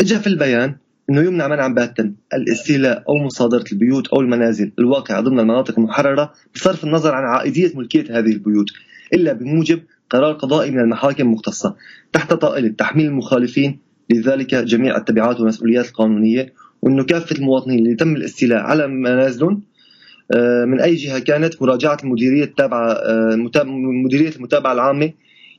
اجى في البيان إنه يمنع منعا باتا الاستيلاء أو مصادرة البيوت أو المنازل الواقعة ضمن المناطق المحررة بصرف النظر عن عائدية ملكية هذه البيوت إلا بموجب قرار قضائي من المحاكم المختصه تحت طائله تحميل المخالفين لذلك جميع التبعات والمسؤوليات القانونية وإنه كافة المواطنين اللي تم الاستيلاء على منازلهم آه، من أي جهة كانت مراجعة المديرية التابعة آه، مديرية المتابعة العامة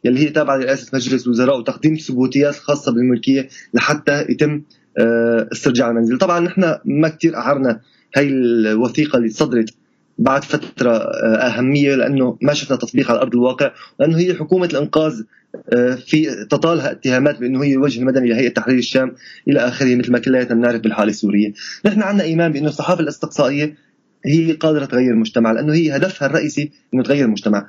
يلي هي تابعة لرئاسة مجلس الوزراء وتقديم الثبوتيات الخاصه بالملكية لحتى يتم آه، استرجاع المنزل طبعا نحن ما كثير أعرنا هي الوثيقة اللي صدرت بعد فترة آه، أهمية لأنه ما شفنا تطبيق على أرض الواقع لأنه هي حكومة الإنقاذ آه، في تطالها اتهامات بأنه هي الوجه المدني لهيئة تحرير الشام إلى آخره مثل ما كلياتنا بنعرف بالحالة السورية، نحن عندنا إيمان بأنه الصحافة الاستقصائية هي قادرة تغير المجتمع لأنه هي هدفها الرئيسي إنه تغير المجتمع.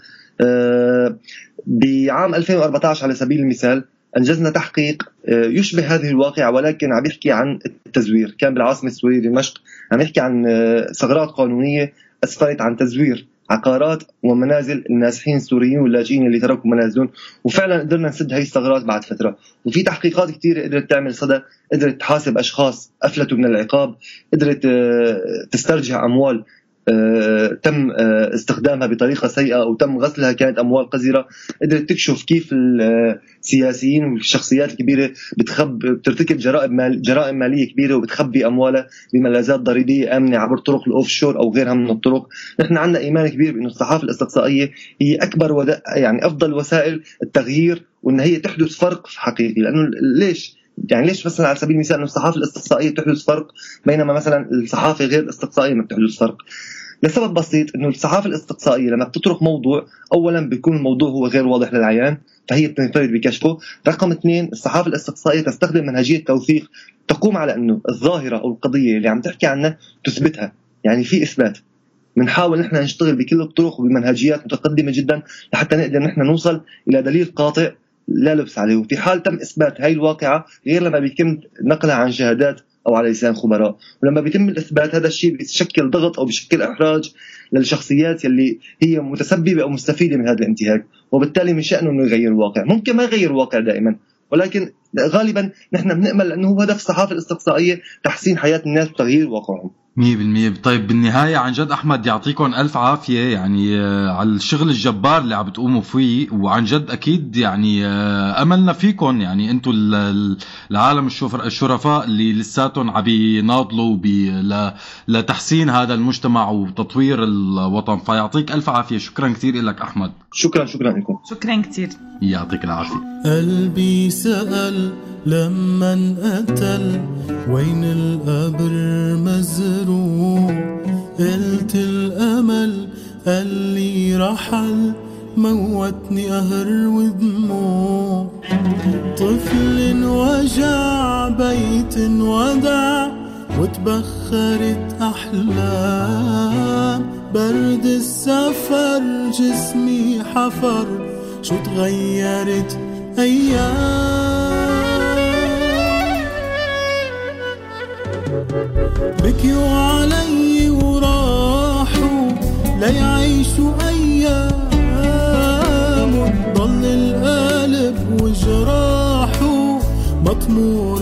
بعام 2014 على سبيل المثال أنجزنا تحقيق آه، يشبه هذه الواقعة ولكن عم يحكي عن التزوير، كان بالعاصمة السوريه دمشق عم يحكي عن آه، ثغرات قانونية أسفرت عن تزوير عقارات ومنازل النازحين السوريين واللاجئين اللي تركوا منازلهم. وفعلا قدرنا نسد هي الثغرات بعد فترة. وفي تحقيقات كثيره قدرت تعمل صدى قدرت تحاسب أشخاص أفلتوا من العقاب قدرت آه، تسترجع أموال تم آه، استخدامها بطريقة سيئة أو تم غسلها كانت أموال قذرة. قدرت تكشف كيف السياسيين والشخصيات الكبيرة بتخب بترتكب جرائم مال جرائم مالية كبيرة وبتخبي أموالها بملاذات ضريبية آمنة عبر طرق الاوف شور أو غيرها من الطرق. نحن عندنا إيمان كبير بانه الصحافة الاستقصائية هي أكبر ودا يعني أفضل وسائل التغيير وأن هي تحدث فرق حقيقي. لأنه ليش؟ يعني ليش مثلا على سبيل المثال انه الصحافة الاستقصائية بتحدث فرق بينما مثلا الصحافة غير الاستقصائية ما بتحدث فرق؟ لسبب بسيط إنه الصحافة الإستقصائية لما بتطرق موضوع اولا بيكون الموضوع هو غير واضح للعيان فهي بتنفرد بكشفه، رقم اثنين الصحافة الإستقصائية تستخدم منهجية توثيق تقوم على إنه الظاهرة أو القضية اللي عم تحكي عنها تثبتها، يعني في إثبات. بنحاول نحن نشتغل بكل الطرق وبمنهجيات متقدمة جدا لحتى نقدر نحن نوصل إلى دليل قاطع لا لبس عليه. وفي حال تم إثبات هاي الواقعة غير لما بيتم نقلها عن شهادات أو على لسان خبراء. ولما بيتم الإثبات هذا الشيء بيشكل ضغط أو بيشكل إحراج للشخصيات يلي هي متسببة أو مستفيدة من هذا الانتهاك. وبالتالي من شأنه إنه يغير الواقع. ممكن ما يغير الواقع دائما ولكن غالبا نحن بنأمل أنه هدف الصحافة الاستقصائية تحسين حياة الناس وتغيير واقعهم. 100% طيب بالنهاية عن جد أحمد يعطيكم ألف عافية يعني آه، على الشغل الجبار اللي عم بتقوموا فيه وعن جد أكيد يعني آه، أملنا فيكم. يعني أنتم ال- ال- العالم الشرفاء اللي لساتهم عم يناضلوا بي- ل- لتحسين هذا المجتمع وتطوير الوطن. فيعطيك ألف عافية. شكرا كثير لك أحمد. شكرا شكرا لكم. شكرا كثير. يعطيك العافية. قلبي سأل لما قتل وين القبر مزروع؟ قلت الأمل قال لي رحل موتني قهر ودموع. طفل وجع بيت ودع وتبخرت أحلام. برد السفر جسمي حفر شو تغيرت أيام؟ بكيوا علي وراحوا ليعيشوا أيام ضل القلب وجراحه مطمور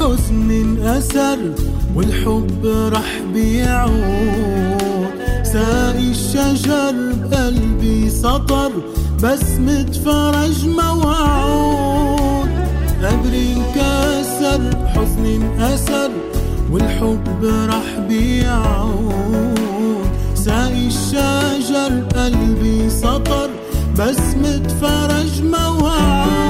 انكسر حزن أسر والحب رح بيعود. ساقي الشجر بقلبي سطر بسمة فرج موعود. قبر انكسر حزن أسر والحب رح بيعود. ساقي الشجر قلبي سطر بسمة فرج موعود.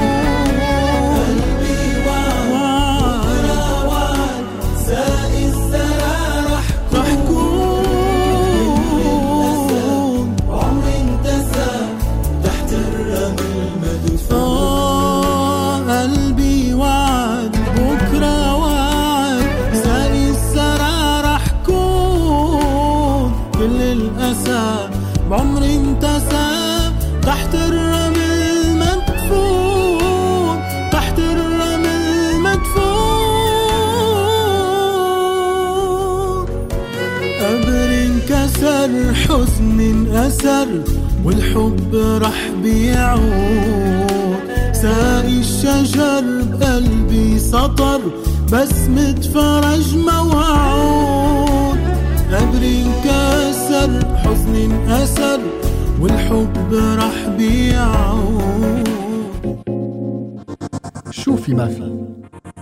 أسر والحب رح بيعود. ساقي الشجر بقلبي سطر بسمة فرج موعود. قبري انكسر حزني انأسر والحب رح بيعود. شوفي ما في.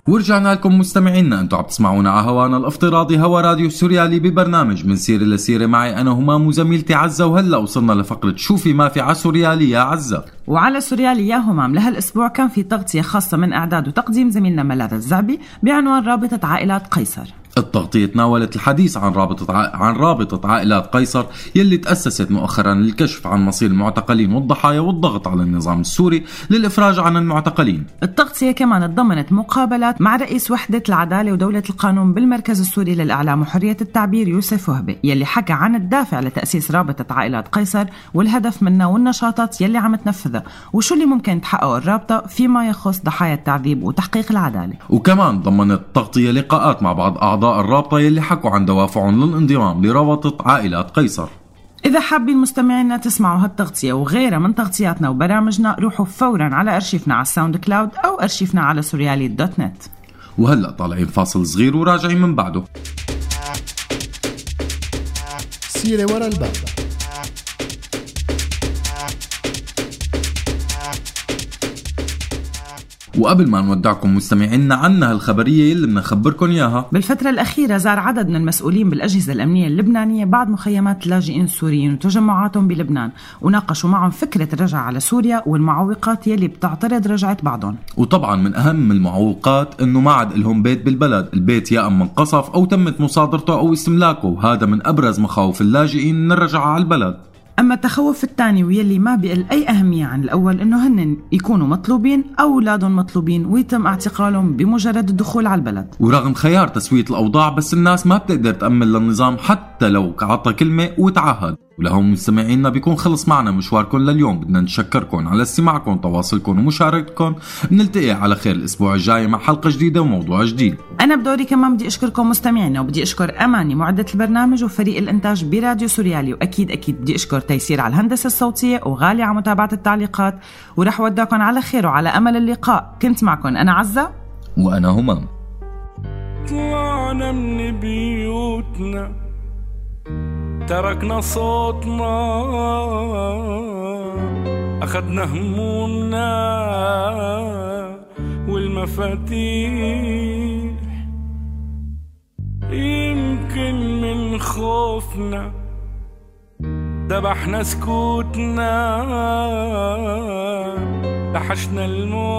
ورجعنا لكم مستمعينا أنتم عم تسمعونا على هوانا الافتراضي هوا راديو سوريالي ببرنامج من سيره لسيره معي أنا همام وزميلتي عزة وهلا وصلنا لفقرة شوفي ما في على سوريالي يا عزة. وعلى سوريالي يا همام لهالأسبوع كان في تغطية خاصة من أعداد وتقديم زميلنا ملاذ الزعبي بعنوان رابطة عائلات قيصر. التغطية تناولت الحديث عن رابطة. عن رابطة عائلات قيصر يلي تأسست مؤخرا للكشف عن مصير المعتقلين والضحايا والضغط على النظام السوري للإفراج عن المعتقلين التغطية كمان تضمنت مقابلات مع رئيس وحدة العدالة ودولة القانون بالمركز السوري للإعلام وحرية التعبير يوسف وهبي يلي حكى عن الدافع لتأسيس رابطة عائلات قيصر والهدف منها والنشاطات يلي عم تنفذها وشو اللي ممكن تحققه الرابطة فيما يخص ضحايا التعذيب وتحقيق العدالة وكمان ضمنت التغطية لقاءات مع بعض أعضاء الرابطة يلي حكوا عن دوافعهم للانضمام لرابطة عائلات قيصر. إذا حابين مستمعينا تسمعوا هالتغطية وغيرها من تغطياتنا وبرامجنا روحوا فورا على أرشيفنا على ال SoundCloud أو أرشيفنا على سوريالي dot net. وهلأ طالعين فاصل صغير وراجعين من بعده. سيرة ورا الباب. وقبل ما نودعكم مستمعينا عنا هالخبرية اللي بدنا نخبركم إياها. بالفترة الأخيرة زار عدد من المسؤولين بالأجهزة الأمنية اللبنانية بعض مخيمات اللاجئين السوريين وتجمعاتهم بلبنان. وناقشوا معهم فكرة الرجعة على سوريا والمعوقات يلي بتعترض رجعة بعضهم. وطبعا من أهم المعوقات إنه ما عاد لهم بيت بالبلد. البيت يا أما انقصف أو تمت مصادرته أو استملاكه. وهذا من أبرز مخاوف اللاجئين من الرجعة على البلد. أما التخوف الثاني واللي ما بيقل أي أهمية عن الأول إنه هن يكونوا مطلوبين أو أولادهم مطلوبين ويتم اعتقالهم بمجرد الدخول على البلد. ورغم خيار تسوية الأوضاع بس الناس ما بتقدر تأمن للنظام حتى لو عطى كلمة وتعهد. ولهم مستمعينا بيكون خلص معنا مشواركم لليوم. بدنا نشكركم على استماعكم تواصلكم ومشاركتكم. بنلتقي على خير الأسبوع الجاي مع حلقة جديدة وموضوع جديد. أنا بدوري كمان بدي أشكركم مستمعينا وبدي أشكر أماني معدة البرنامج وفريق الإنتاج براديو سوريالي. وأكيد أكيد بدي أشكر تيسير على الهندسة الصوتية وغالي على متابعة التعليقات. ورح ودعكم على خير وعلى أمل اللقاء. كنت معكم أنا عزة. وأنا همام. طلعنا من بيوتنا. تركنا صوتنا أخدنا همومنا والمفاتيح. يمكن من خوفنا ذبحنا سكوتنا لحشنا الموت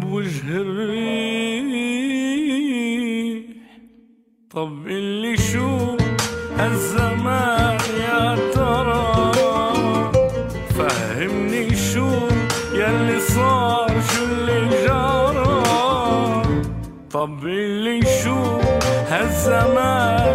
بوجه الريح. طب اللي شو هالزمان يا ترى. فهمني شو يلي صار شو اللي جرى. طب اللي شو هالزمان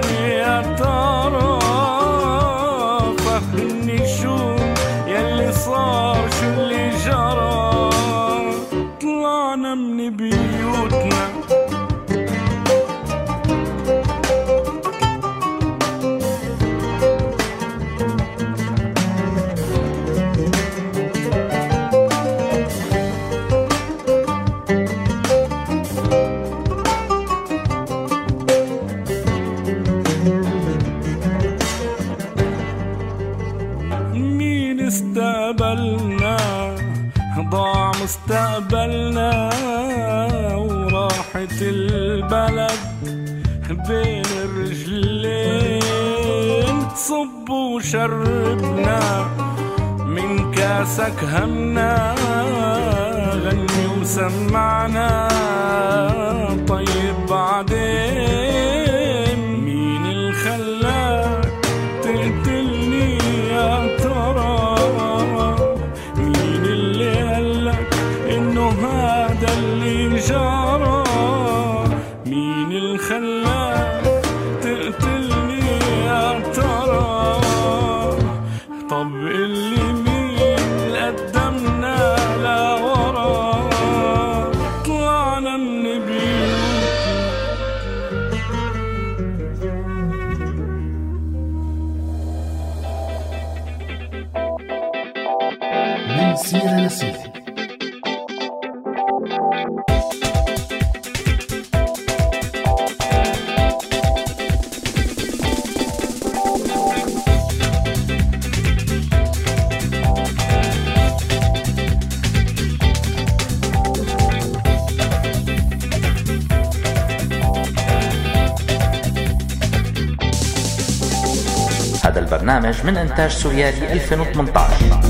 استقبلنا ضاع مستقبلنا وراحت البلد بين الرجلين. صب وشربنا من كاسك همنا غني وسمعنا. هذا البرنامج من إنتاج سوريالي 2018